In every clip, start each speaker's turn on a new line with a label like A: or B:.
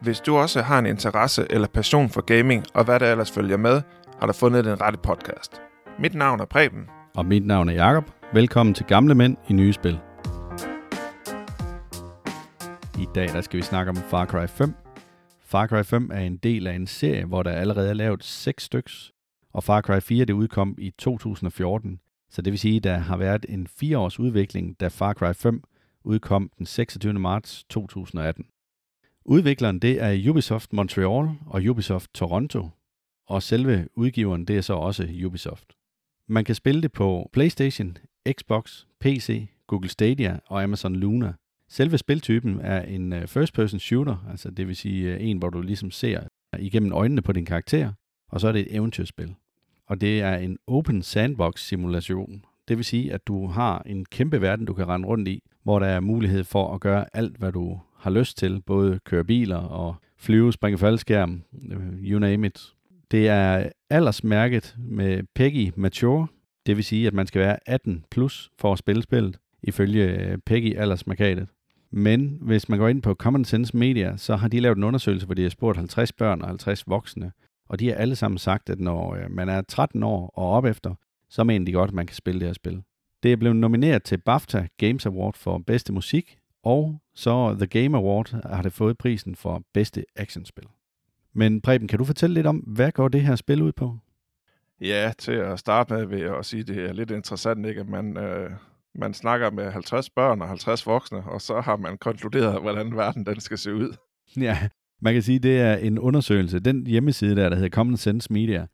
A: Hvis du også har en interesse eller passion for gaming og hvad der ellers følger med, har du fundet den rette podcast. Mit navn er Preben.
B: Og mit navn er Jakob. Velkommen til Gamle Mænd i Nye Spil. I dag der skal vi snakke om Far Cry 5. Far Cry 5 er en del af en serie, hvor der allerede er lavet 6 styks, og Far Cry 4 det udkom i 2014. Så det vil sige, at der har været en 4 års udvikling, da Far Cry 5 udkom den 26. marts 2018. Udvikleren det er Ubisoft Montreal og Ubisoft Toronto, og selve udgiveren det er så også Ubisoft. Man kan spille det på PlayStation, Xbox, PC, Google Stadia og Amazon Luna. Selve spiltypen er en øh, first-person shooter, altså det vil sige øh, en, hvor du ligesom ser igennem øjnene på din karakter, og så er det et eventyrspil. Og det er en open sandbox simulation. Det vil sige, at du har en kæmpe verden, du kan rende rundt i, hvor der er mulighed for at gøre alt, hvad du har lyst til, både køre biler og flyve, springe faldskærm, øh, you name it. Det er aldersmærket med PEGI Mature, det vil sige, at man skal være 18 plus for at spille spillet, ifølge øh, Peggy PEGI. Men hvis man går ind på Common Sense Media, så har de lavet en undersøgelse, hvor de har spurgt 50 børn og 50 voksne, og de har alle sammen sagt, at når øh, man er 13 år og op efter, så mener de godt, at man kan spille det her spil. Det er blevet nomineret til BAFTA Games Award for bedste musik, og så The Game Award har det fået prisen for bedste actionspil. Men Preben, kan du fortælle lidt om, hvad går det her spil ud på?
A: Ja, til at starte med vil jeg sige, at det er lidt interessant, ikke? at man, øh, man snakker med 50 børn og 50 voksne, og så har man konkluderet, hvordan verden den skal se ud.
B: Ja, man kan sige, at det er en undersøgelse. Den hjemmeside der, der hedder Common Sense Media,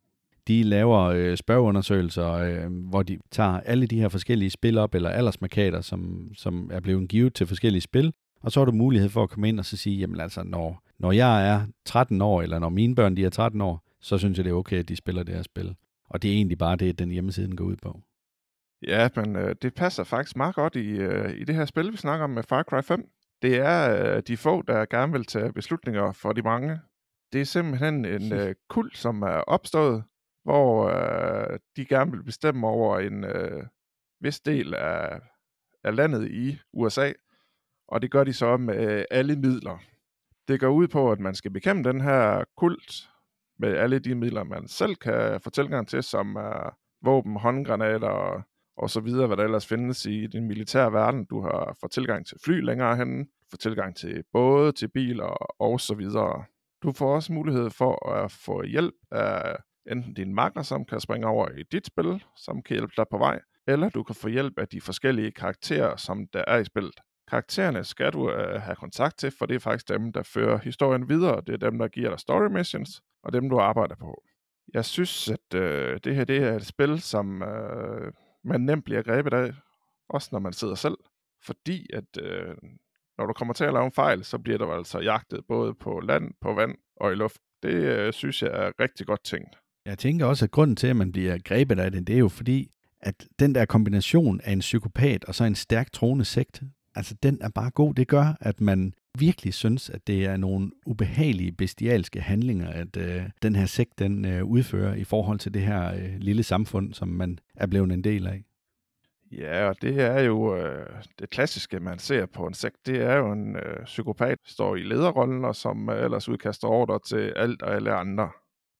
B: de laver øh, spørgeundersøgelser, øh, hvor de tager alle de her forskellige spil op, eller aldersmarkader, som, som er blevet givet til forskellige spil, og så har du mulighed for at komme ind og så sige, jamen altså, når, når jeg er 13 år, eller når mine børn de er 13 år, så synes jeg, det er okay, at de spiller det her spil. Og det er egentlig bare det, den hjemmesiden går ud på.
A: Ja, men øh, det passer faktisk meget godt i, øh, i det her spil, vi snakker om med Far Cry 5. Det er øh, de få, der gerne vil tage beslutninger for de mange. Det er simpelthen en øh, kult, som er opstået, hvor øh, de gerne vil bestemme over en øh, vis del af, af landet i USA, og det gør de så med alle midler. Det går ud på, at man skal bekæmpe den her kult med alle de midler, man selv kan få tilgang til, som er våben, håndgranater og, og så videre, hvad der ellers findes i den militære verden. Du har fået tilgang til fly længere hen, får tilgang til både, til biler og så videre. Du får også mulighed for at få hjælp af enten din magter, som kan springe over i dit spil, som kan hjælpe dig på vej, eller du kan få hjælp af de forskellige karakterer, som der er i spillet. Karaktererne skal du uh, have kontakt til, for det er faktisk dem, der fører historien videre. Det er dem, der giver dig story missions, og dem, du arbejder på. Jeg synes, at uh, det her det er et spil, som uh, man nemt bliver grebet af, også når man sidder selv. Fordi at uh, når du kommer til at lave en fejl, så bliver du altså jagtet både på land, på vand og i luft. Det uh, synes jeg er rigtig godt tænkt.
B: Jeg tænker også, at grunden til, at man bliver grebet af det, det er jo fordi, at den der kombination af en psykopat og så en stærk troende sekt, altså den er bare god. Det gør, at man virkelig synes, at det er nogle ubehagelige, bestialske handlinger, at øh, den her sekt den øh, udfører i forhold til det her øh, lille samfund, som man er blevet en del af.
A: Ja, og det er jo øh, det klassiske, man ser på en sekt. Det er jo en øh, psykopat, der står i lederrollen, og som øh, ellers udkaster ordre til alt og alle andre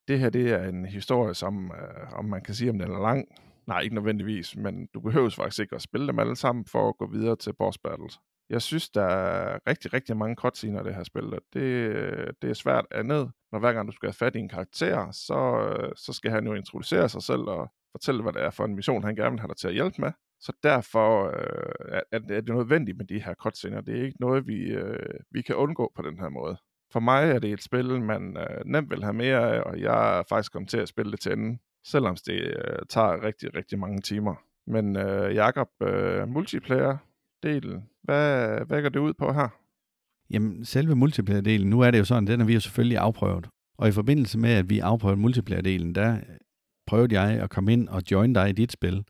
A: det her det er en historie, som øh, om man kan sige, om den er lang. Nej, ikke nødvendigvis, men du behøver faktisk ikke at spille dem alle sammen for at gå videre til boss battles. Jeg synes, der er rigtig, rigtig mange cutscener i det her spil, og det, det er svært andet. Når hver gang du skal have fat i en karakter, så, så skal han jo introducere sig selv og fortælle, hvad det er for en mission, han gerne vil have dig til at hjælpe med. Så derfor øh, er, er det nødvendigt med de her cutscener. Det er ikke noget, vi, øh, vi kan undgå på den her måde for mig er det et spil, man øh, nemt vil have mere af, og jeg er faktisk kommet til at spille det til enden, selvom det øh, tager rigtig, rigtig mange timer. Men øh, Jakob, øh, multiplayer-delen, hvad, hvad går det ud på her?
B: Jamen, selve multiplayer-delen, nu er det jo sådan, den har vi jo selvfølgelig afprøvet. Og i forbindelse med, at vi afprøvede multiplayer-delen, der prøvede jeg at komme ind og join dig i dit spil.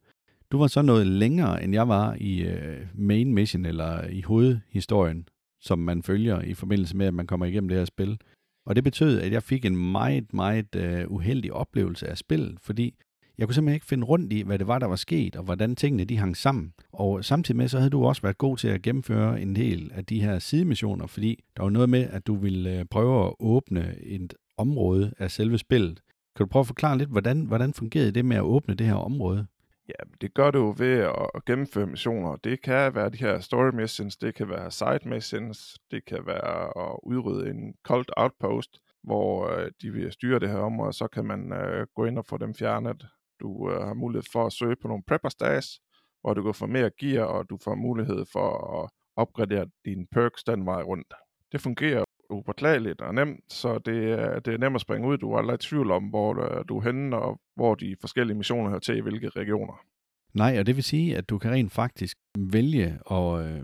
B: Du var så noget længere, end jeg var i øh, main mission, eller i hovedhistorien som man følger i forbindelse med, at man kommer igennem det her spil. Og det betød, at jeg fik en meget, meget uh, uheldig oplevelse af spillet, fordi Jeg kunne simpelthen ikke finde rundt i, hvad det var, der var sket, og hvordan tingene de hang sammen. Og samtidig med, så havde du også været god til at gennemføre en del af de her sidemissioner, fordi der var noget med, at du ville øh, prøve at åbne et område af selve spillet. Kan du prøve at forklare lidt, hvordan, hvordan fungerede det med at åbne det her område?
A: Ja, det gør du jo ved at gennemføre missioner. Det kan være de her story missions, det kan være side missions, det kan være at udrydde en cold outpost, hvor øh, de vil styre det her område, så kan man øh, gå ind og få dem fjernet. Du øh, har mulighed for at søge på nogle prepper stages, hvor du kan få mere gear, og du får mulighed for at opgradere dine perks den vej rundt. Det fungerer upåklageligt og nemt, så det er, det er nemt at springe ud. Du er aldrig i tvivl om, hvor du er henne, og hvor de forskellige missioner hører til i hvilke regioner.
B: Nej, og det vil sige, at du kan rent faktisk vælge, og øh,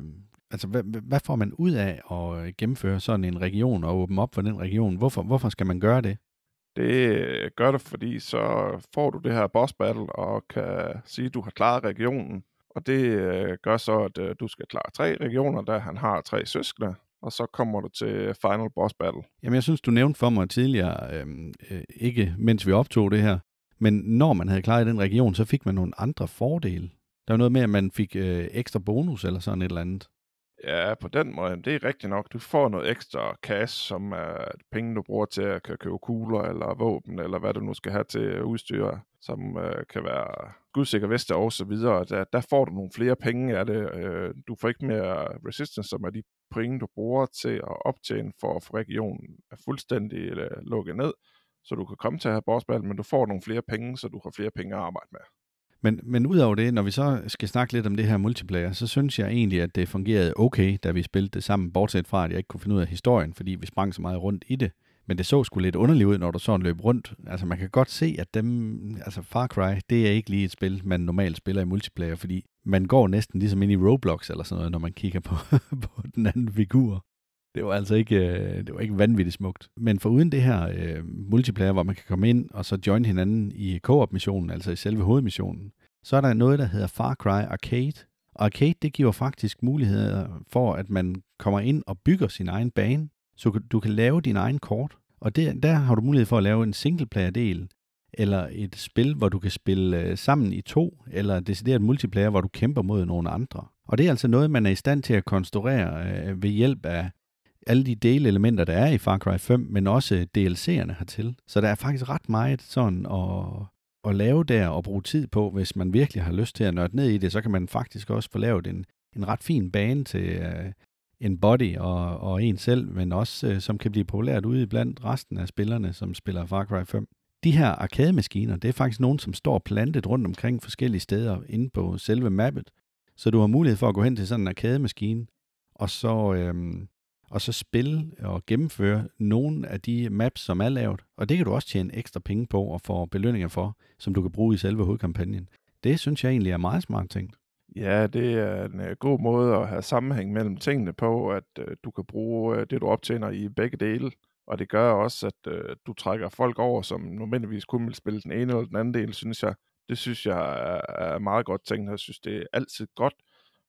B: altså, hvad, hvad får man ud af at øh, gennemføre sådan en region og åbne op for den region? Hvorfor, hvorfor skal man gøre det?
A: Det gør det, fordi så får du det her boss battle og kan sige, at du har klaret regionen. Og det øh, gør så, at øh, du skal klare tre regioner, da han har tre søskende og så kommer du til Final Boss Battle.
B: Jamen, jeg synes, du nævnte for mig tidligere, øh, øh, ikke mens vi optog det her, men når man havde klaret den region, så fik man nogle andre fordele. Der var noget med, at man fik øh, ekstra bonus eller sådan et eller andet.
A: Ja, på den måde, det er rigtigt nok. Du får noget ekstra cash, som er penge, du bruger til at købe kugler eller våben, eller hvad du nu skal have til udstyr, som øh, kan være gudsikker veste og så videre. Der, der får du nogle flere penge af det. Øh, du får ikke mere resistance, som er de penge, du bruger til at optjene for at få regionen fuldstændig øh, lukket ned, så du kan komme til at have bossbattle, men du får nogle flere penge, så du har flere penge at arbejde med.
B: Men, men udover det, når vi så skal snakke lidt om det her multiplayer, så synes jeg egentlig, at det fungerede okay, da vi spillede det sammen, bortset fra, at jeg ikke kunne finde ud af historien, fordi vi sprang så meget rundt i det. Men det så sgu lidt underligt ud, når du sådan løb rundt. Altså man kan godt se, at dem, altså Far Cry, det er ikke lige et spil, man normalt spiller i multiplayer, fordi man går næsten ligesom ind i Roblox eller sådan noget, når man kigger på, på den anden figur. Det var altså ikke, øh, det var ikke vanvittigt smukt. Men for uden det her øh, multiplayer, hvor man kan komme ind og så join hinanden i co-op-missionen, altså i selve hovedmissionen, så er der noget, der hedder Far Cry Arcade. Og Arcade, det giver faktisk muligheder for, at man kommer ind og bygger sin egen bane, så du kan lave din egen kort. Og det, der har du mulighed for at lave en singleplayer-del, eller et spil, hvor du kan spille øh, sammen i to, eller decideret multiplayer, hvor du kæmper mod nogle andre. Og det er altså noget, man er i stand til at konstruere øh, ved hjælp af alle de delelementer, der er i Far Cry 5, men også DLC'erne hertil. Så der er faktisk ret meget sådan at, at lave der og bruge tid på, hvis man virkelig har lyst til at nørde ned i det, så kan man faktisk også få lavet en, en ret fin bane til uh, en body og, og en selv, men også uh, som kan blive populært ude blandt resten af spillerne, som spiller Far Cry 5. De her arcade-maskiner, det er faktisk nogen, som står plantet rundt omkring forskellige steder inde på selve mappet, så du har mulighed for at gå hen til sådan en arcade-maskine, og så øhm, og så spille og gennemføre nogle af de maps, som er lavet. Og det kan du også tjene ekstra penge på og få belønninger for, som du kan bruge i selve hovedkampagnen. Det synes jeg egentlig er meget smart tænkt.
A: Ja, det er en øh, god måde at have sammenhæng mellem tingene på, at øh, du kan bruge øh, det, du optjener i begge dele. Og det gør også, at du trækker folk over, som nødvendigvis kun vil spille den ene eller den anden del, synes jeg. Det synes jeg er, er meget godt tænkt. Jeg synes, det er altid godt,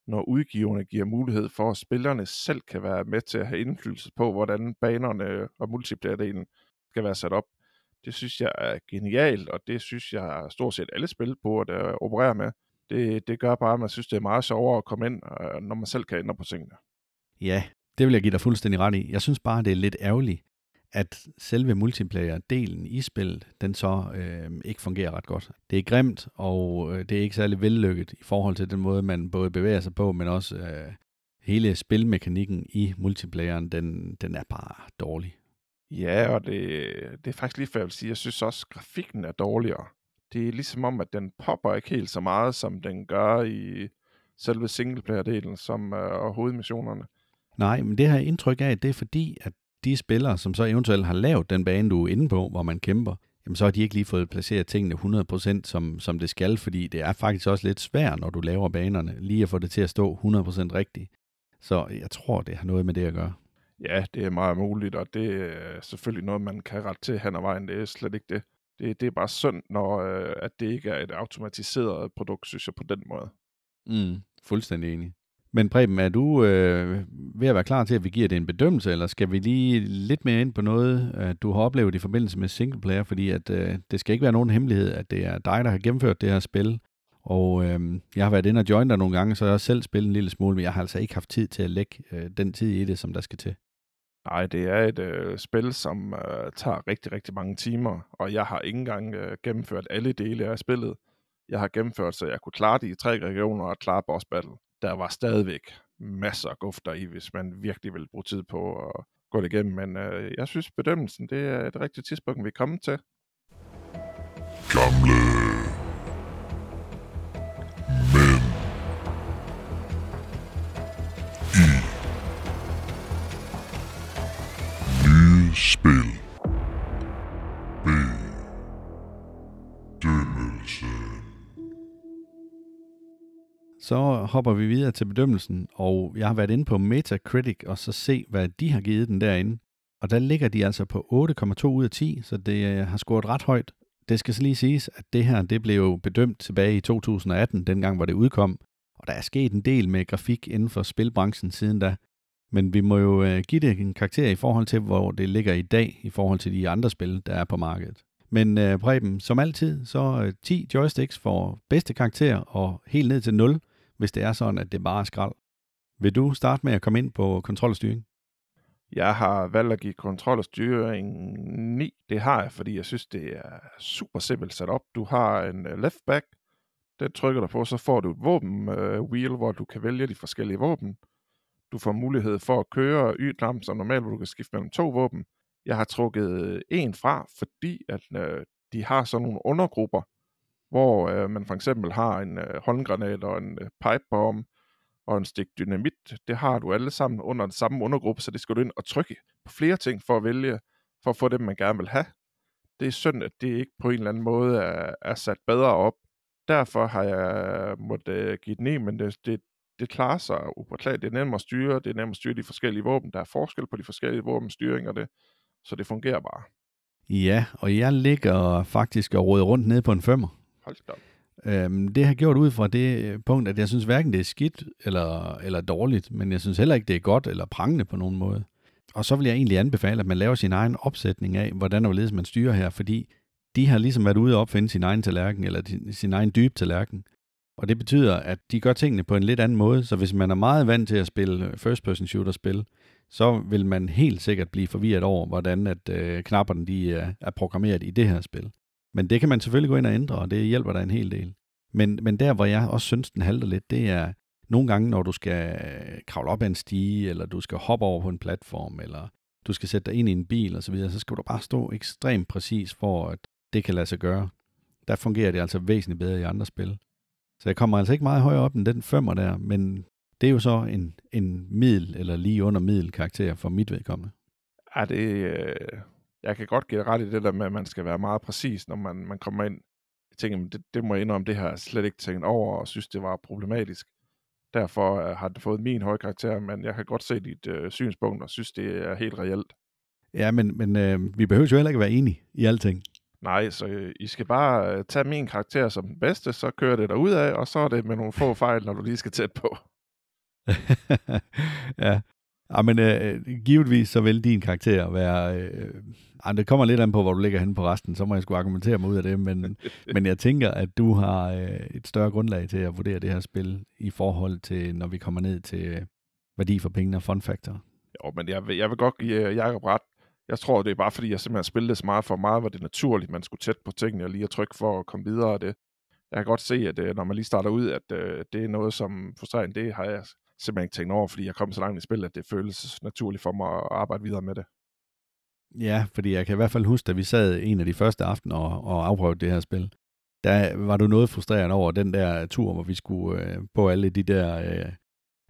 A: når udgiverne giver mulighed for, at spillerne selv kan være med til at have indflydelse på, hvordan banerne og multiplayer-delen skal være sat op. Det synes jeg er genialt, og det synes jeg stort set alle spil på at operere med. Det, det gør bare, at man synes, det er meget sjovere at komme ind, øh, når man selv kan ændre på tingene.
B: Ja, det vil jeg give dig fuldstændig ret i. Jeg synes bare, det er lidt ærgerligt, at selve multiplayer-delen i spillet, den så øh, ikke fungerer ret godt. Det er grimt, og øh, det er ikke særlig vellykket i forhold til den måde, man både bevæger sig på, men også øh, hele spilmekanikken i multiplayeren, den, den er bare dårlig.
A: Ja, og det, det er faktisk lige før jeg vil sige, jeg synes også, at grafikken er dårligere. Det er ligesom om, at den popper ikke helt så meget, som den gør i selve singleplayer-delen, som øh, hovedmissionerne.
B: Nej, men det har jeg indtryk af, det er fordi, at de spillere, som så eventuelt har lavet den bane, du er inde på, hvor man kæmper, jamen så har de ikke lige fået placeret tingene 100% som, som det skal, fordi det er faktisk også lidt svært, når du laver banerne, lige at få det til at stå 100% rigtigt. Så jeg tror, det har noget med det at gøre.
A: Ja, det er meget muligt, og det er selvfølgelig noget, man kan rette til hen ad vejen. Det er slet ikke det. Det, det er bare synd, når øh, at det ikke er et automatiseret produkt, synes jeg, på den måde.
B: Mm, fuldstændig enig. Men Preben, er du øh, ved at være klar til, at vi giver det en bedømmelse, eller skal vi lige lidt mere ind på noget, at du har oplevet i forbindelse med singleplayer, fordi at, øh, det skal ikke være nogen hemmelighed, at det er dig, der har gennemført det her spil, og øh, jeg har været inde og join dig nogle gange, så jeg har selv spillet en lille smule, men jeg har altså ikke haft tid til at lægge øh, den tid i det, som der skal til.
A: Nej, det er et øh, spil, som øh, tager rigtig, rigtig mange timer, og jeg har ikke engang øh, gennemført alle dele af spillet. Jeg har gennemført, så jeg kunne klare de tre regioner og klare boss battle. Der var stadigvæk masser af gufter i, hvis man virkelig vil bruge tid på at gå det igennem, men øh, jeg synes bedømmelsen, det er et rigtigt tidspunkt, vi er kommet til.
C: Gamle. Men. I. Nye spil.
B: Så hopper vi videre til bedømmelsen, og jeg har været inde på Metacritic og så se, hvad de har givet den derinde. Og der ligger de altså på 8,2 ud af 10, så det øh, har scoret ret højt. Det skal så lige siges, at det her det blev jo bedømt tilbage i 2018, dengang hvor det udkom. Og der er sket en del med grafik inden for spilbranchen siden da. Men vi må jo øh, give det en karakter i forhold til, hvor det ligger i dag, i forhold til de andre spil, der er på markedet. Men øh, Preben, som altid, så øh, 10 joysticks for bedste karakter og helt ned til 0, hvis det er sådan, at det bare er skrald. Vil du starte med at komme ind på kontrol og styring?
A: Jeg har valgt at give kontrol og styring 9. Det har jeg, fordi jeg synes, det er super simpelt sat op. Du har en øh, left back, den trykker du på, så får du et våben øh, wheel, hvor du kan vælge de forskellige våben. Du får mulighed for at køre y-knap, som normalt, hvor du kan skifte mellem to våben. Jeg har trukket øh, en fra, fordi at øh, de har sådan nogle undergrupper, hvor øh, man for eksempel har en øh, håndgranat og en øh, pipebomb og en stik dynamit. Det har du alle sammen under den samme undergruppe, så det skal du ind og trykke på flere ting for at vælge, for at få dem, man gerne vil have. Det er synd, at det ikke på en eller anden måde er, er sat bedre op. Derfor har jeg måttet øh, give den i, men det, det, det klarer sig upåklageligt. Det er nemt at styre, det er nemt at styre de forskellige våben. Der er forskel på de forskellige våbenstyringer, og det, så det fungerer bare.
B: Ja, og jeg ligger faktisk og råder rundt nede på en femmer.
A: Hold da op.
B: Øhm, det har gjort ud fra det øh, punkt, at jeg synes hverken det er skidt eller, eller dårligt, men jeg synes heller ikke, det er godt eller prangende på nogen måde. Og så vil jeg egentlig anbefale, at man laver sin egen opsætning af, hvordan og hvorledes man styrer her, fordi de har ligesom været ude og opfinde sin egen tallerken, eller din- sin egen dybe tallerken. Og det betyder, at de gør tingene på en lidt anden måde, så hvis man er meget vant til at spille øh, first-person shooter-spil, så vil man helt sikkert blive forvirret over, hvordan at øh, knapperne de er, er programmeret i det her spil. Men det kan man selvfølgelig gå ind og ændre, og det hjælper dig en hel del. Men, men der, hvor jeg også synes, den halter lidt, det er nogle gange, når du skal kravle op ad en stige, eller du skal hoppe over på en platform, eller du skal sætte dig ind i en bil osv., så, videre, så skal du bare stå ekstremt præcis for, at det kan lade sig gøre. Der fungerer det altså væsentligt bedre i andre spil. Så jeg kommer altså ikke meget højere op end den femmer der, men det er jo så en, en middel, eller lige under middel karakter for mit vedkommende.
A: Er det, øh, jeg kan godt give dig ret i det der med, at man skal være meget præcis, når man, man kommer ind. Jeg tænker, men det, det må jeg indrømme, det har jeg slet ikke tænkt over, og synes, det var problematisk. Derfor øh, har det fået min høje karakter, men jeg kan godt se dit øh, synspunkt, og synes, det er helt reelt.
B: Ja, men, men øh, vi behøver jo heller ikke være enige i alting.
A: Nej, så øh, I skal bare øh, tage min karakter som den bedste, så kører det ud af, og så er det med nogle få fejl, når du lige skal tæt på.
B: ja. Ja, men øh, givetvis så vil din karakter være... Øh, ej, det kommer lidt an på, hvor du ligger henne på resten, så må jeg sgu argumentere mig ud af det, men, men jeg tænker, at du har øh, et større grundlag til at vurdere det her spil i forhold til, når vi kommer ned til øh, værdi for pengene og fun factor.
A: Jo, men jeg vil, jeg vil godt give øh, Jacob ret. Jeg tror, det er bare fordi, jeg simpelthen spillede så meget for meget, hvor det naturligt, man skulle tæt på tingene og lige at trykke for at komme videre af det. Jeg kan godt se, at øh, når man lige starter ud, at det er noget, som frustrerende, det har jeg simpelthen ikke tænkt over, fordi jeg kom så langt i spil, at det føles naturligt for mig at arbejde videre med det.
B: Ja, fordi jeg kan i hvert fald huske, at vi sad en af de første aftener og, og afprøvede det her spil. Der var du noget frustrerende over den der tur, hvor vi skulle øh, på alle de der, øh,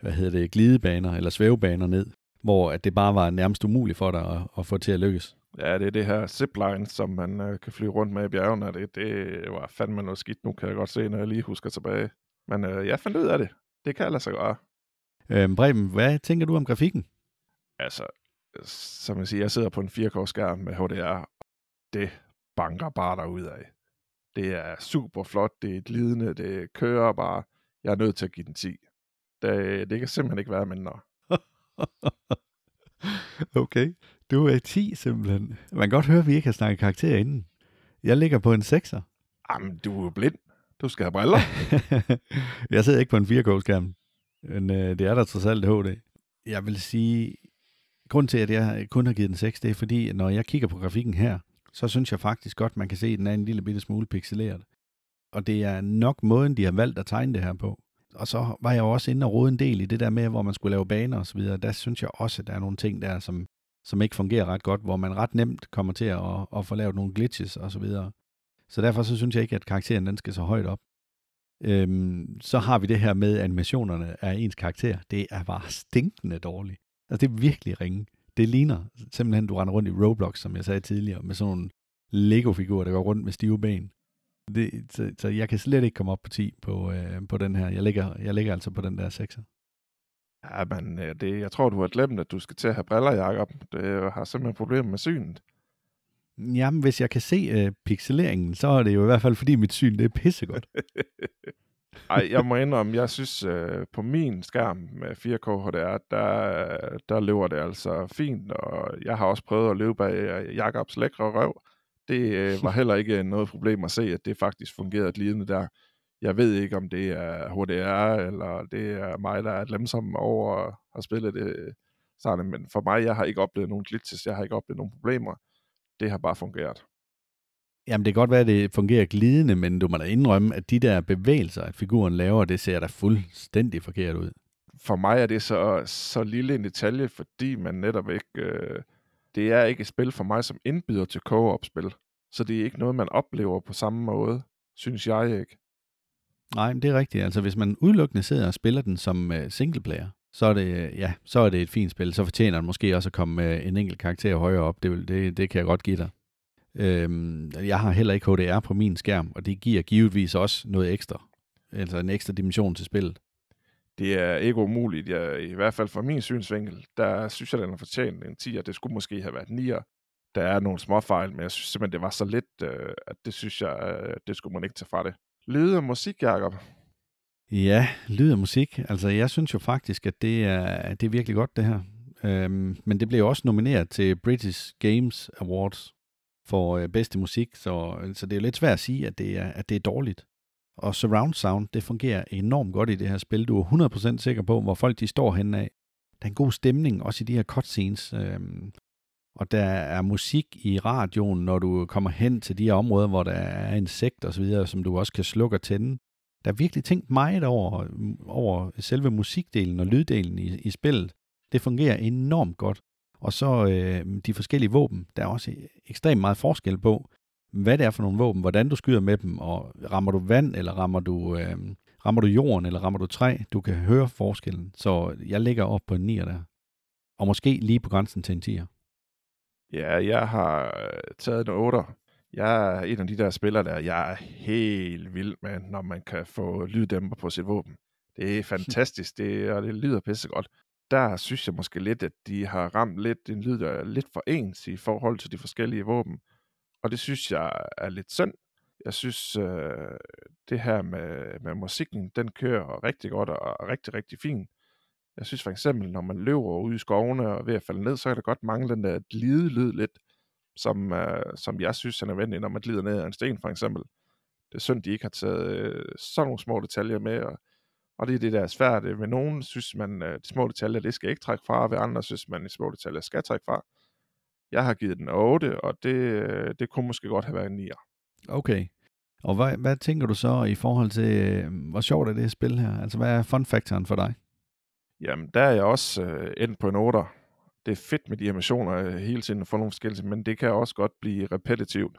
B: hvad hedder det, glidebaner eller svævebaner ned, hvor at det bare var nærmest umuligt for dig at, at få til at lykkes.
A: Ja, det er det her zipline, som man øh, kan flyve rundt med i bjergene. Det, det var fandme noget skidt. Nu kan jeg godt se, når jeg lige husker tilbage. Men øh, jeg fandt ud af det. Det kan lade sig gøre.
B: Øh, Breben, hvad tænker du om grafikken?
A: Altså, som jeg siger, jeg sidder på en 4K-skærm med HDR. Det banker bare af. Det er super flot, det er glidende, det kører bare. Jeg er nødt til at give den 10. Det, det kan simpelthen ikke være mindre.
B: okay, du er 10 simpelthen. Man kan godt høre, at vi ikke har snakket karakter inden. Jeg ligger på en 6'er.
A: Jamen, du er blind. Du skal have briller.
B: jeg sidder ikke på en 4K-skærm, men øh, det er da trods alt HD. Jeg vil sige, grund til, at jeg kun har givet den 6, det er fordi, at når jeg kigger på grafikken her, så synes jeg faktisk godt, man kan se, at den er en lille bitte smule pixeleret. Og det er nok måden, de har valgt at tegne det her på. Og så var jeg også inde og rode en del i det der med, hvor man skulle lave baner og så videre. Der synes jeg også, at der er nogle ting der, som, som ikke fungerer ret godt, hvor man ret nemt kommer til at, at, at få lavet nogle glitches og så videre. Så derfor så synes jeg ikke, at karakteren den skal så højt op. Øhm, så har vi det her med, animationerne af ens karakter. Det er bare stinkende dårligt. Altså det er virkelig ringe. Det ligner simpelthen, du render rundt i Roblox, som jeg sagde tidligere, med sådan nogle Lego-figurer, der går rundt med stive ben. Det, så, så jeg kan slet ikke komme op på 10 på, øh, på den her. Jeg ligger, jeg ligger altså på den der 6'er.
A: Ja, men øh, det, jeg tror, du har glemt, at du skal til at have briller, Jacob. Det har simpelthen problemer med synet.
B: Jamen, hvis jeg kan se øh, pixeleringen, så er det jo i hvert fald, fordi mit syn det er pissegodt.
A: Ej, jeg må indrømme, jeg synes, øh, på min skærm med 4K HDR, der, der løber det altså fint, og jeg har også prøvet at løbe bag øh, Jakobs lækre røv. Det øh, var heller ikke øh, noget problem at se, at det faktisk fungerede glidende der. Jeg ved ikke, om det er HDR, eller det er mig, der er lemsom over at spille det øh, sådan, men for mig, jeg har ikke oplevet nogen glitches, jeg har ikke oplevet nogen problemer. Det har bare fungeret.
B: Jamen, det kan godt være, at det fungerer glidende, men du må da indrømme, at de der bevægelser, at figuren laver, det ser da fuldstændig forkert ud.
A: For mig er det så, så lille en detalje, fordi man netop ikke... Øh, det er ikke et spil for mig, som indbyder til co-op-spil. Så det er ikke noget, man oplever på samme måde, synes jeg ikke.
B: Nej, men det er rigtigt. Altså, hvis man udelukkende sidder og spiller den som uh, singleplayer, så er, det, ja, så er det et fint spil. Så fortjener den måske også at komme øh, en enkelt karakter højere op. Det, det, det kan jeg godt give dig. Øhm, jeg har heller ikke HDR på min skærm, og det giver givetvis også noget ekstra. Altså en ekstra dimension til spillet.
A: Det er ikke umuligt. Jeg, I hvert fald fra min synsvinkel, der synes jeg, den har fortjent en 10, det skulle måske have været 9. Der er nogle små fejl, men jeg synes simpelthen, det var så lidt, øh, at det synes jeg, øh, det skulle man ikke tage fra det. Lyd og musik, Jacob.
B: Ja, lyd og musik. Altså, jeg synes jo faktisk, at det er, det er virkelig godt, det her. Øhm, men det blev også nomineret til British Games Awards for øh, bedste musik, så, så det er lidt svært at sige, at det er, at det er dårligt. Og surround sound, det fungerer enormt godt i det her spil. Du er 100% sikker på, hvor folk de står henne af. Der er en god stemning, også i de her cutscenes. Øhm, og der er musik i radioen, når du kommer hen til de her områder, hvor der er insekter og videre, som du også kan slukke og tænde. Der er virkelig tænkt meget over, over selve musikdelen og lyddelen i, i spillet. Det fungerer enormt godt. Og så øh, de forskellige våben. Der er også ekstremt meget forskel på, hvad det er for nogle våben, hvordan du skyder med dem, og rammer du vand, eller rammer du, øh, rammer du jorden, eller rammer du træ. Du kan høre forskellen. Så jeg ligger op på en 9'er der. Og måske lige på grænsen til en 10'er.
A: Ja, jeg har øh, taget en 8'er. Jeg er en af de der spillere der, jeg er helt vild med, når man kan få lyddæmper på sit våben. Det er fantastisk, det, og det lyder pissegodt der synes jeg måske lidt, at de har ramt lidt en lyd, der er lidt for ens i forhold til de forskellige våben. Og det synes jeg er lidt synd. Jeg synes, øh, det her med, med musikken, den kører rigtig godt og er rigtig, rigtig fint. Jeg synes for eksempel, når man løber ude i skovene og ved at falde ned, så er det godt mange den der glidelyd lidt, som, øh, som jeg synes er nødvendigt, når man glider ned ad en sten for eksempel. Det er synd, de ikke har taget øh, sådan nogle små detaljer med, og og det er det, der er svært. Ved nogen synes man, at de små detaljer, det skal ikke trække fra, og ved andre synes man, de små detaljer skal trække fra. Jeg har givet den 8, og det, det kunne måske godt have været en 9'er.
B: Okay. Og hvad, hvad tænker du så i forhold til, øh, hvor sjovt er det spil her? Altså, hvad er fun-faktoren for dig?
A: Jamen, der er jeg også øh, endt på en 8'er. Det er fedt med de her missioner øh, hele tiden at få nogle forskellige, men det kan også godt blive repetitivt.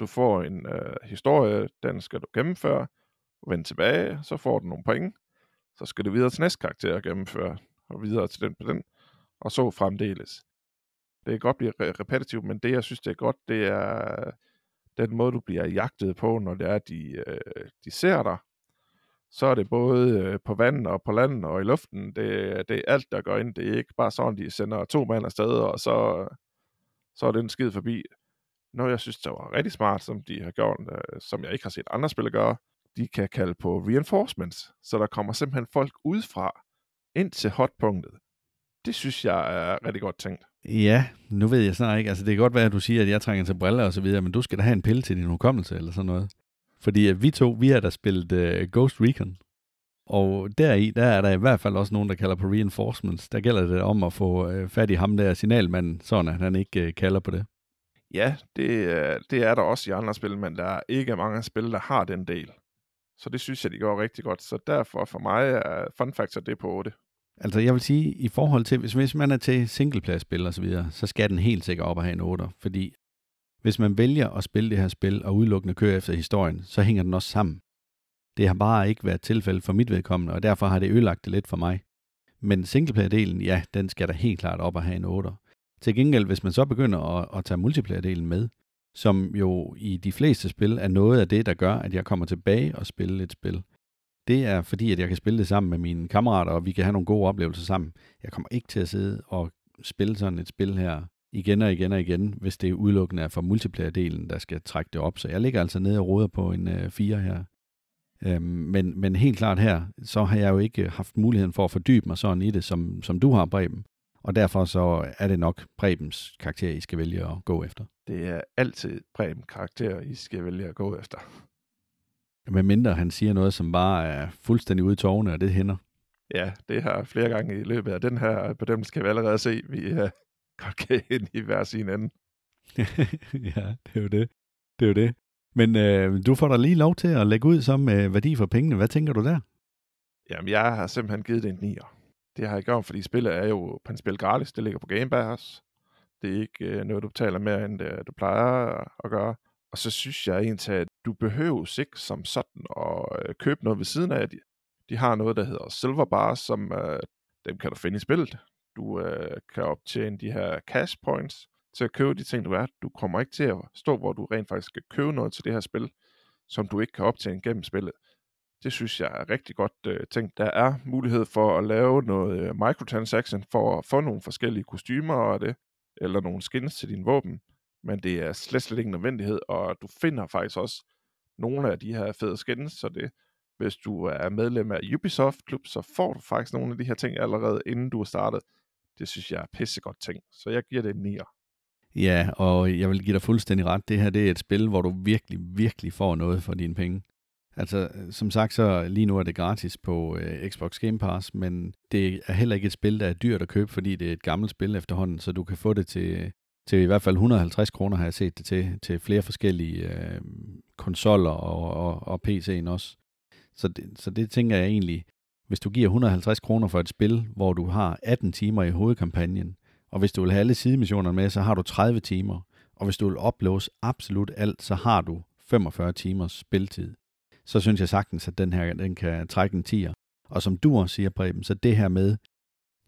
A: Du får en øh, historie, den skal du gennemføre, vende tilbage, så får du nogle point, så skal du videre til næste karakter og gennemføre, og videre til den på den, og så fremdeles. Det kan godt blive repetitivt, men det, jeg synes, det er godt, det er øh, den måde, du bliver jagtet på, når det er, de, øh, de ser dig. Så er det både øh, på vandet og på land og i luften. Det, det er alt, der går ind. Det er ikke bare sådan, de sender to mand afsted, og så, så er den skid forbi. Noget, jeg synes, der var rigtig smart, som de har gjort, øh, som jeg ikke har set andre spillere gøre, de kan kalde på reinforcements, så der kommer simpelthen folk udefra, ind til hotpunktet, det synes jeg er rigtig godt tænkt.
B: Ja, nu ved jeg snart ikke. Altså, det kan godt være, at du siger, at jeg trænger til briller og så videre, men du skal da have en pille til din hukommelse eller sådan noget. Fordi at vi to, vi har da spillet uh, Ghost Recon. Og deri, der er der i hvert fald også nogen, der kalder på reinforcements. Der gælder det om at få uh, fat i ham der signalmanden, sådan at han ikke uh, kalder på det.
A: Ja, det, øh, det er der også i andre spil, men der er ikke mange spil, der har den del. Så det synes jeg, de går rigtig godt. Så derfor for mig er Fun Factor det på 8.
B: Altså jeg vil sige, i forhold til, hvis, hvis man er til singleplayer-spil og så videre, så skal den helt sikkert op og have en 8. Fordi hvis man vælger at spille det her spil og udelukkende køre efter historien, så hænger den også sammen. Det har bare ikke været tilfælde for mit vedkommende, og derfor har det ødelagt det lidt for mig. Men singleplayer-delen, ja, den skal da helt klart op og have en 8. Til gengæld, hvis man så begynder at, at tage multiplayer-delen med, som jo i de fleste spil er noget af det, der gør, at jeg kommer tilbage og spiller et spil. Det er fordi, at jeg kan spille det sammen med mine kammerater, og vi kan have nogle gode oplevelser sammen. Jeg kommer ikke til at sidde og spille sådan et spil her igen og igen og igen, hvis det udelukkende er for multiplayer-delen, der skal trække det op. Så jeg ligger altså nede og roder på en uh, 4 her. Øhm, men, men helt klart her, så har jeg jo ikke haft muligheden for at fordybe mig sådan i det, som, som du har, Breben. Og derfor så er det nok Prebens karakter, I skal vælge at gå efter.
A: Det er altid Preben karakter, I skal vælge at gå efter.
B: Men mindre han siger noget, som bare er fuldstændig ude i tårne, og det hænder.
A: Ja, det har flere gange i løbet af den her bedømmelse, kan vi allerede se, vi er godt ind i hver sin ende.
B: ja, det er jo det. Det er jo det. Men øh, du får da lige lov til at lægge ud som øh, værdi for pengene. Hvad tænker du der?
A: Jamen, jeg har simpelthen givet det en 9'er. Det har jeg gjort, fordi spillet er jo principielt gratis. Det ligger på Game Pass. Det er ikke øh, noget, du betaler mere, end det, du plejer at gøre. Og så synes jeg egentlig, at du behøver ikke som sådan at øh, købe noget ved siden af. De, de har noget, der hedder Silver Bars, som øh, dem kan du finde i spillet. Du øh, kan optjene de her cash points til at købe de ting, du er. Du kommer ikke til at stå, hvor du rent faktisk skal købe noget til det her spil, som du ikke kan optjene gennem spillet. Det synes jeg er rigtig godt øh, tænkt. Der er mulighed for at lave noget øh, microtransaction for at få nogle forskellige kostymer og det, eller nogle skins til din våben, men det er slet, slet ikke nødvendighed, og du finder faktisk også nogle af de her fede skins, så det, hvis du er medlem af Ubisoft Klub, så får du faktisk nogle af de her ting allerede, inden du er startet. Det synes jeg er pissegodt ting, så jeg giver det en 9'er.
B: Ja, og jeg vil give dig fuldstændig ret. Det her det er et spil, hvor du virkelig, virkelig får noget for dine penge. Altså, som sagt, så lige nu er det gratis på øh, Xbox Game Pass, men det er heller ikke et spil, der er dyrt at købe, fordi det er et gammelt spil efterhånden, så du kan få det til, til i hvert fald 150 kroner, har jeg set det til, til flere forskellige øh, konsoller og, og, og PC'en også. Så det, så det tænker jeg egentlig, hvis du giver 150 kroner for et spil, hvor du har 18 timer i hovedkampagnen, og hvis du vil have alle sidemissionerne med, så har du 30 timer, og hvis du vil oplåse absolut alt, så har du 45 timers spiltid så synes jeg sagtens, at den her den kan trække en tier. Og som du også siger, Preben, så det her med,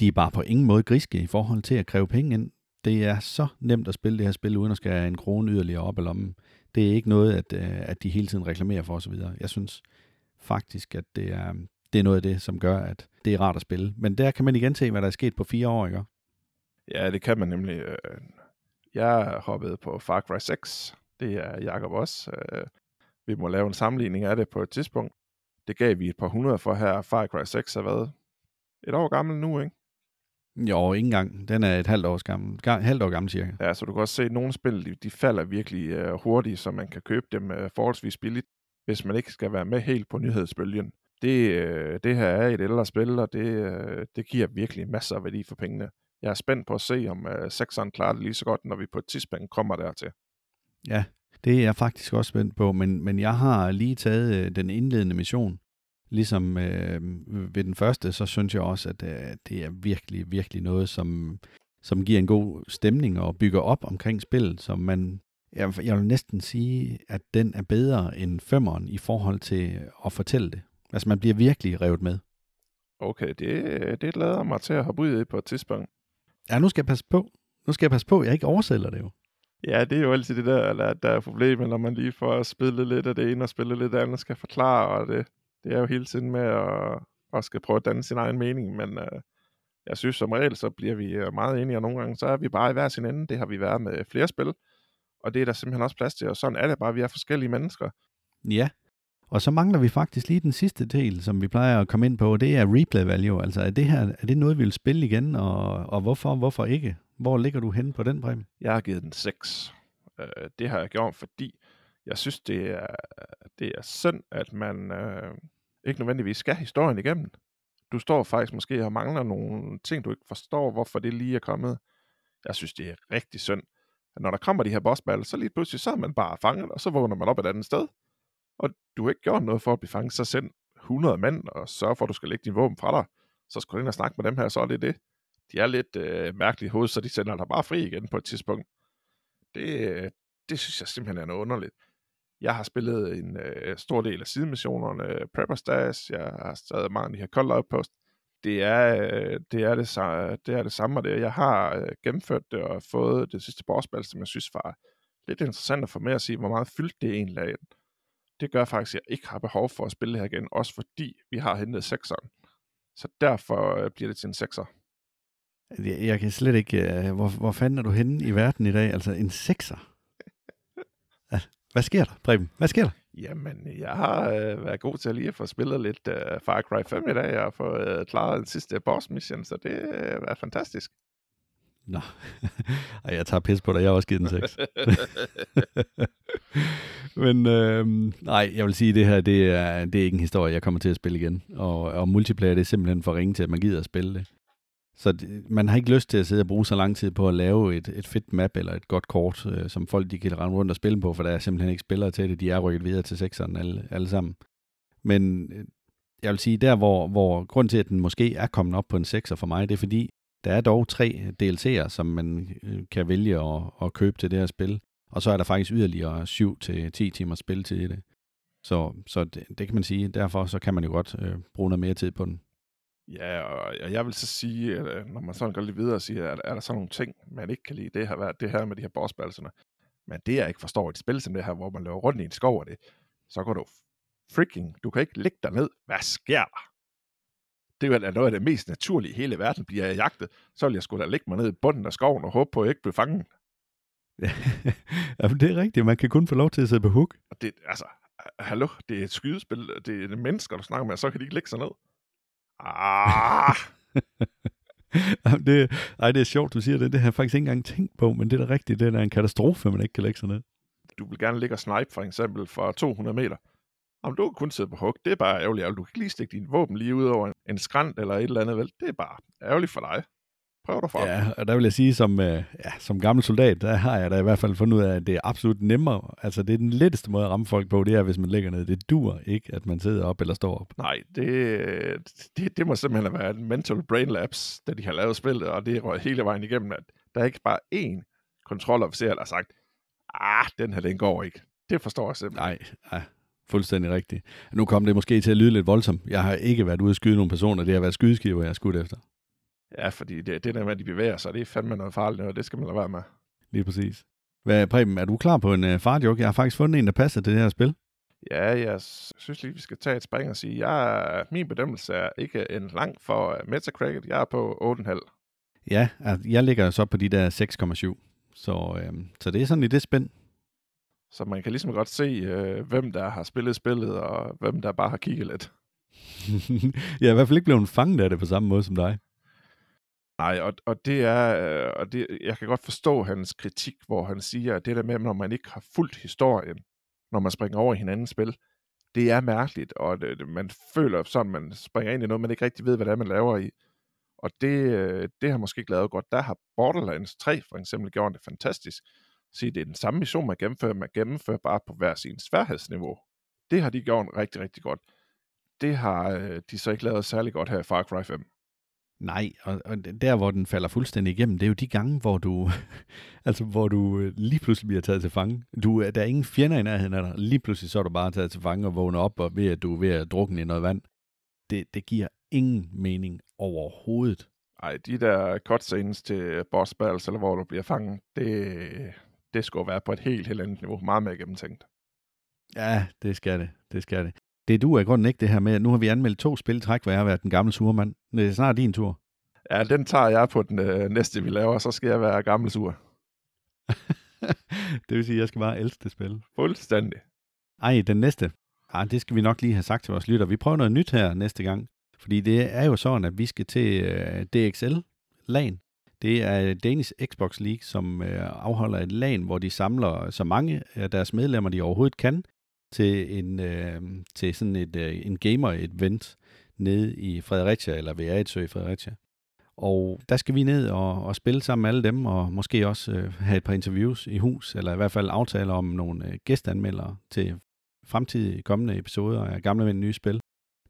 B: de er bare på ingen måde griske i forhold til at kræve penge ind. Det er så nemt at spille det her spil, uden at skal have en krone yderligere op i lommen. Det er ikke noget, at, øh, at de hele tiden reklamerer for osv. Jeg synes faktisk, at det er, det er noget af det, som gør, at det er rart at spille. Men der kan man igen se, hvad der er sket på fire år, ikke?
A: Ja, det kan man nemlig. Øh, jeg hoppede på Far Cry 6. Det er Jacob også. Øh, vi må lave en sammenligning af det på et tidspunkt. Det gav vi et par hundrede for her. Far Cry 6 er været et år gammel nu, ikke?
B: Jo, ikke engang. Den er et halvt, år gammel, halvt år gammel cirka.
A: Ja, så du kan også se, at nogle spil, de, de falder virkelig uh, hurtigt, så man kan købe dem forholdsvis billigt, hvis man ikke skal være med helt på nyhedsbølgen. Det, øh, det her er et ældre spil, og det, øh, det giver virkelig masser af værdi for pengene. Jeg er spændt på at se, om øh, 6'eren klarer det lige så godt, når vi på et tidspunkt kommer dertil.
B: Ja, det er jeg faktisk også spændt på, men, men jeg har lige taget øh, den indledende mission. Ligesom øh, ved den første, så synes jeg også, at øh, det er virkelig, virkelig noget, som, som giver en god stemning og bygger op omkring spillet, som man, jeg, jeg vil næsten sige, at den er bedre end femmeren i forhold til at fortælle det. Altså man bliver virkelig revet med.
A: Okay, det, det lader mig til at ud i på et tidspunkt.
B: Ja, nu skal jeg passe på. Nu skal jeg passe på, jeg ikke oversælger det jo.
A: Ja, det er jo altid det der, der, der er problemet, når man lige får spillet lidt af det ene og spillet lidt af det andet, skal forklare, og det, det er jo hele tiden med at, at skal prøve at danne sin egen mening, men uh, jeg synes som regel, så bliver vi øh, meget enige, og nogle gange, så er vi bare i hver sin ende. Det har vi været med flere spil, og det er der simpelthen også plads til, og sådan er det bare, vi er forskellige mennesker.
B: Ja, og så mangler vi faktisk lige den sidste del, som vi plejer at komme ind på, det er replay value. Altså er det her er det noget, vi vil spille igen, og, og hvorfor, hvorfor ikke? Hvor ligger du henne på den præmie?
A: Jeg har givet den 6. Øh, det har jeg gjort, fordi jeg synes, det er, det er synd, at man øh, ikke nødvendigvis skal historien igennem. Du står faktisk måske og mangler nogle ting, du ikke forstår, hvorfor det lige er kommet. Jeg synes, det er rigtig synd. At når der kommer de her bossbattler, så lige pludselig så er man bare fanget, og så vågner man op et andet sted. Og du har ikke gjort noget for at blive fanget, så send 100 mand og sørg for, at du skal lægge din våben fra dig. Så skal du ind og snakke med dem her, så er det det. De er lidt øh, mærkelige hoved, så de sender dig bare fri igen på et tidspunkt. Det, øh, det synes jeg simpelthen er noget underligt. Jeg har spillet en øh, stor del af sidemissionerne, Prepper Stash, jeg har stadig mange af de her Cold Outpost. Det er, øh, det, er det, det er det samme, og det jeg har øh, gennemført det og fået det sidste bossbattle, som jeg synes var lidt interessant at få med at sige, hvor meget fyldt det egentlig er. Det gør faktisk, at jeg ikke har behov for at spille det her igen, også fordi vi har hentet sekseren. Så derfor øh, bliver det til en sekser.
B: Jeg, jeg kan slet ikke... Uh, hvor, hvor fanden er du henne i verden i dag? Altså en sekser? Hvad sker der, Preben? Hvad sker der?
A: Jamen, jeg har øh, været god til at lige at få spillet lidt øh, Far Cry 5 i dag, og få øh, klaret den sidste boss mission, så det øh, er fantastisk.
B: Nå, Ej, jeg tager pis på dig, jeg har også givet den 6. Men øh, nej, jeg vil sige, at det her, det er, det er ikke en historie, jeg kommer til at spille igen. Og, og multiplayer, det er simpelthen for ringe til, at man gider at spille det. Så det, man har ikke lyst til at sidde og bruge så lang tid på at lave et, et fedt map eller et godt kort, øh, som folk de kan rende rundt og spille på, for der er simpelthen ikke spillere til det. De er rykket videre til sekseren alle, alle sammen. Men øh, jeg vil sige, der hvor, hvor grund til, at den måske er kommet op på en 6'er for mig, det er fordi, der er dog tre DLC'er, som man øh, kan vælge at, at købe til det her spil. Og så er der faktisk yderligere 7-10 timers spilletid i det. Så, så det, det kan man sige. Derfor så kan man jo godt øh, bruge noget mere tid på den.
A: Ja, og jeg vil så sige, at øh, når man sådan går lidt videre og siger, at er der sådan nogle ting, man ikke kan lide, det har været det her med de her bossbalserne, Men det jeg ikke forstår i et spil som det her, hvor man løber rundt i en skov og det, så går du freaking, du kan ikke ligge der ned. Hvad sker der? Det er noget af det mest naturlige i hele verden. Bliver jeg jagtet, så vil jeg skulle da ligge mig ned i bunden af skoven og håbe på, at jeg ikke bliver fanget.
B: Ja, det er rigtigt. Man kan kun få lov til at sidde på hook.
A: Og det, altså, hallo, det er et skydespil. Det er mennesker, du snakker med, så kan de ikke lægge sig ned. Ah!
B: det, ej, det er sjovt, du siger det. Det har jeg faktisk ikke engang tænkt på, men det er da rigtigt. Det er en katastrofe, man ikke kan lægge sig ned.
A: Du vil gerne ligge og snipe, for eksempel, fra 200 meter. Om du kun sidde på hug, det er bare ærgerligt. Du kan ikke lige stikke din våben lige ud over en skrant eller et eller andet, vel? Det er bare ærgerligt for dig. Prøv dig frem.
B: Ja, og der vil jeg sige, som, øh, ja, som gammel soldat, der har jeg da i hvert fald fundet ud af, at det er absolut nemmere. Altså, det er den letteste måde at ramme folk på, det er, hvis man ligger ned. Det dur ikke, at man sidder op eller står op.
A: Nej, det, det, det må simpelthen være en mental brain lapse, da de har lavet spillet, og det er hele vejen igennem, at der er ikke bare én kontrolofficer, der har sagt, ah, den her, den går ikke. Det forstår jeg simpelthen.
B: Nej, nej. Fuldstændig rigtigt. Nu kom det måske til at lyde lidt voldsomt. Jeg har ikke været ude at skyde nogle personer. Det har været skydeskiver, jeg har skudt efter.
A: Ja, fordi det, det der med, at de bevæger sig, det er fandme noget farligt, og det skal man lade være med.
B: Lige præcis. Hvad, Preben, er du klar på en uh, farjoke? Jeg har faktisk fundet en, der passer til det her spil.
A: Ja, jeg synes lige, vi skal tage et spring og sige, jeg, min bedømmelse er ikke en lang for uh, Metacritic. Jeg er på 8,5.
B: Ja, altså, jeg ligger så på de der 6,7. Så, øh, så det er sådan i det spænd.
A: Så man kan ligesom godt se, øh, hvem der har spillet spillet, og hvem der bare har kigget lidt.
B: jeg er i hvert fald ikke blevet fanget af det på samme måde som dig.
A: Nej, og, og det er, øh, og det, jeg kan godt forstå hans kritik, hvor han siger, at det der med, når man ikke har fuldt historien, når man springer over i hinandens spil, det er mærkeligt, og det, man føler sådan, man springer ind i noget, man ikke rigtig ved, hvad det er, man laver i. Og det, øh, det har måske ikke lavet godt. Der har Borderlands 3 for eksempel gjort det fantastisk. Sige, det er den samme mission, man gennemfører, man gennemfører bare på hver sin sværhedsniveau. Det har de gjort rigtig, rigtig godt. Det har øh, de så ikke lavet særlig godt her i Far Cry 5.
B: Nej, og, og der, hvor den falder fuldstændig igennem, det er jo de gange, hvor du, altså, hvor du øh, lige pludselig bliver taget til fange. Du, der er ingen fjender i nærheden af dig. Lige pludselig så er du bare taget til fange og vågner op, og ved at du er ved at drukne i noget vand. Det, det giver ingen mening overhovedet.
A: Ej, de der cutscenes til boss battles, eller hvor du bliver fanget, det, det skulle være på et helt, helt andet niveau. Meget mere gennemtænkt.
B: Ja, det skal det. Det skal det. Det du er grunden ikke det her med, at nu har vi anmeldt to spil træk, hvor jeg har været den gamle surmand. Det er snart din tur.
A: Ja, den tager jeg på den øh, næste, vi laver, så skal jeg være gammel sur.
B: det vil sige, at jeg skal bare elske det spil.
A: Fuldstændig.
B: Ej, den næste. Ah, det skal vi nok lige have sagt til vores lytter. Vi prøver noget nyt her næste gang. Fordi det er jo sådan, at vi skal til uh, DXL-LAN. Det er Danish Xbox League, som øh, afholder et LAN, hvor de samler så mange af deres medlemmer, de overhovedet kan, til en øh, til sådan et øh, en gamer-event nede i Fredericia, eller ved Aetsø i Fredericia. Og der skal vi ned og, og spille sammen med alle dem, og måske også øh, have et par interviews i hus, eller i hvert fald aftaler om nogle øh, gæstanmeldere til fremtidige kommende episoder af Gamle Mænd Nye Spil.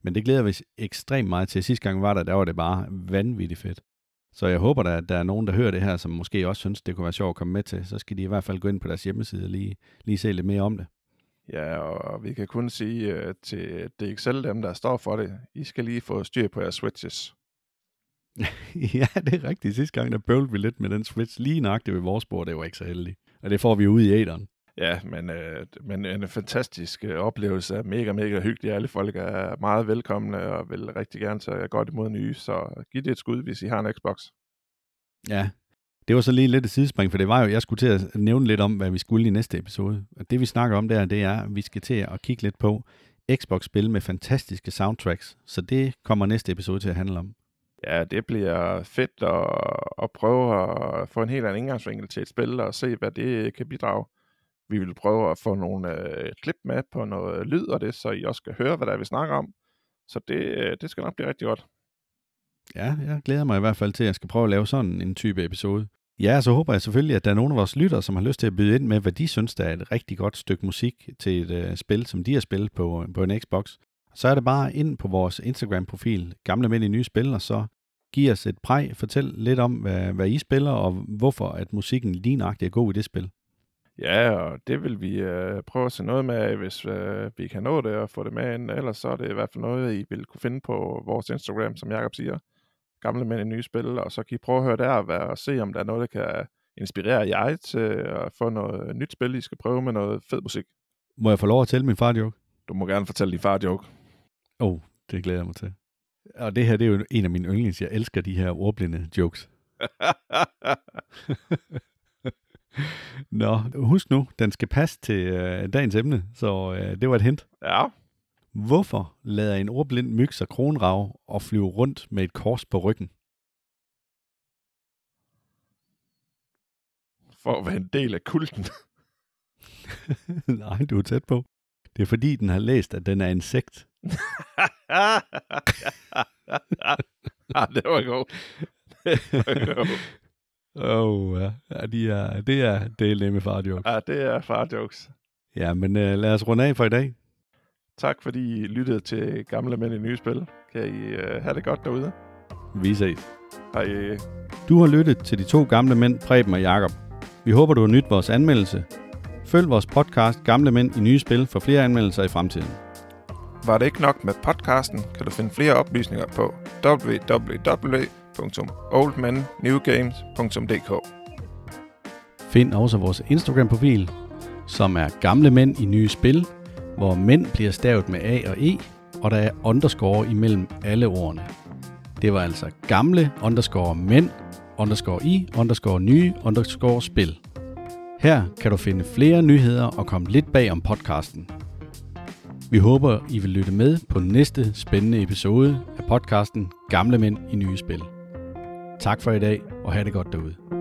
B: Men det glæder vi ekstremt meget til. Sidste gang var der, der var det bare vanvittigt fedt. Så jeg håber da, at der er nogen, der hører det her, som måske også synes, det kunne være sjovt at komme med til. Så skal de i hvert fald gå ind på deres hjemmeside og lige, lige se lidt mere om det.
A: Ja, og vi kan kun sige uh, til DXL, dem der står for det, I skal lige få styr på jeres switches.
B: ja, det er rigtigt. Sidste gang, der bøvlede vi lidt med den switch lige nøjagtigt ved vores bord. Det var ikke så heldigt. Og det får vi ud i æderen.
A: Ja, men, øh, men en fantastisk øh, oplevelse. Mega, mega hyggelig. Alle folk er meget velkomne og vil rigtig gerne tage godt imod nye. Så giv det et skud, hvis I har en Xbox.
B: Ja, det var så lige lidt et sidespring, for det var jo, jeg skulle til at nævne lidt om, hvad vi skulle i næste episode. Og det vi snakker om der, det er, at vi skal til at kigge lidt på Xbox-spil med fantastiske soundtracks. Så det kommer næste episode til at handle om.
A: Ja, det bliver fedt at, at prøve at få en helt anden indgangsvinkel til et spil og se, hvad det kan bidrage. Vi vil prøve at få nogle øh, klip med på noget lyd og det, så I også skal høre, hvad der er, vi snakker om. Så det, øh, det skal nok blive rigtig godt.
B: Ja, jeg glæder mig i hvert fald til, at jeg skal prøve at lave sådan en type episode. Ja, så håber jeg selvfølgelig, at der er nogle af vores lyttere, som har lyst til at byde ind med, hvad de synes, der er et rigtig godt stykke musik til et øh, spil, som de har spillet på, øh, på en Xbox. Så er det bare ind på vores Instagram-profil, Gamle Mænd i Nye Spil, og så giv os et præg, fortæl lidt om, hvad, hvad I spiller, og hvorfor at musikken lige nøjagtigt er god i det spil.
A: Ja, og det vil vi øh, prøve at se noget med, hvis øh, vi kan nå det og få det med ind. Ellers så er det i hvert fald noget, I vil kunne finde på vores Instagram, som Jakob siger. Gamle mænd i nye spil, og så kan I prøve at høre der og se, om der er noget, der kan inspirere jer til at få noget nyt spil, I skal prøve med noget fed musik.
B: Må jeg få lov at tælle min far joke?
A: Du må gerne fortælle din far joke.
B: Åh, oh, det glæder jeg mig til. Og det her, det er jo en af mine yndlings. Jeg elsker de her ordblinde jokes. Nå, husk nu, den skal passe til øh, dagens emne, så øh, det var et hint.
A: ja,
B: Hvorfor lader en ordblind myg sig kronrave og flyve rundt med et kors på ryggen?
A: for at være en del af kulten.
B: Nej, du er tæt på. Det er fordi, den har læst, at den er insekt.
A: ah, det var god. Det var god.
B: Åh, oh, ja. ja de er, det er del nemme far jokes.
A: Ja, det er far jokes.
B: Ja, men øh, lad os runde af for i dag.
A: Tak fordi I lyttede til Gamle Mænd i Nye Spil. Kan I uh, have det godt derude?
B: Vi ses.
A: Hej.
B: Du har lyttet til de to gamle mænd, Preben og Jakob. Vi håber, du har nydt vores anmeldelse. Følg vores podcast Gamle Mænd i Nye Spil for flere anmeldelser i fremtiden.
A: Var det ikke nok med podcasten, kan du finde flere oplysninger på www.oldmannewgames.dk
B: Find også vores Instagram-profil, som er Gamle Mænd i Nye Spil, hvor mænd bliver stavet med A og E, og der er underscore imellem alle ordene. Det var altså gamle underscore mænd, underscore i, underscore nye, underscore spil. Her kan du finde flere nyheder og komme lidt bag om podcasten. Vi håber, I vil lytte med på næste spændende episode af podcasten Gamle Mænd i Nye Spil. Tak for i dag, og have det godt derude.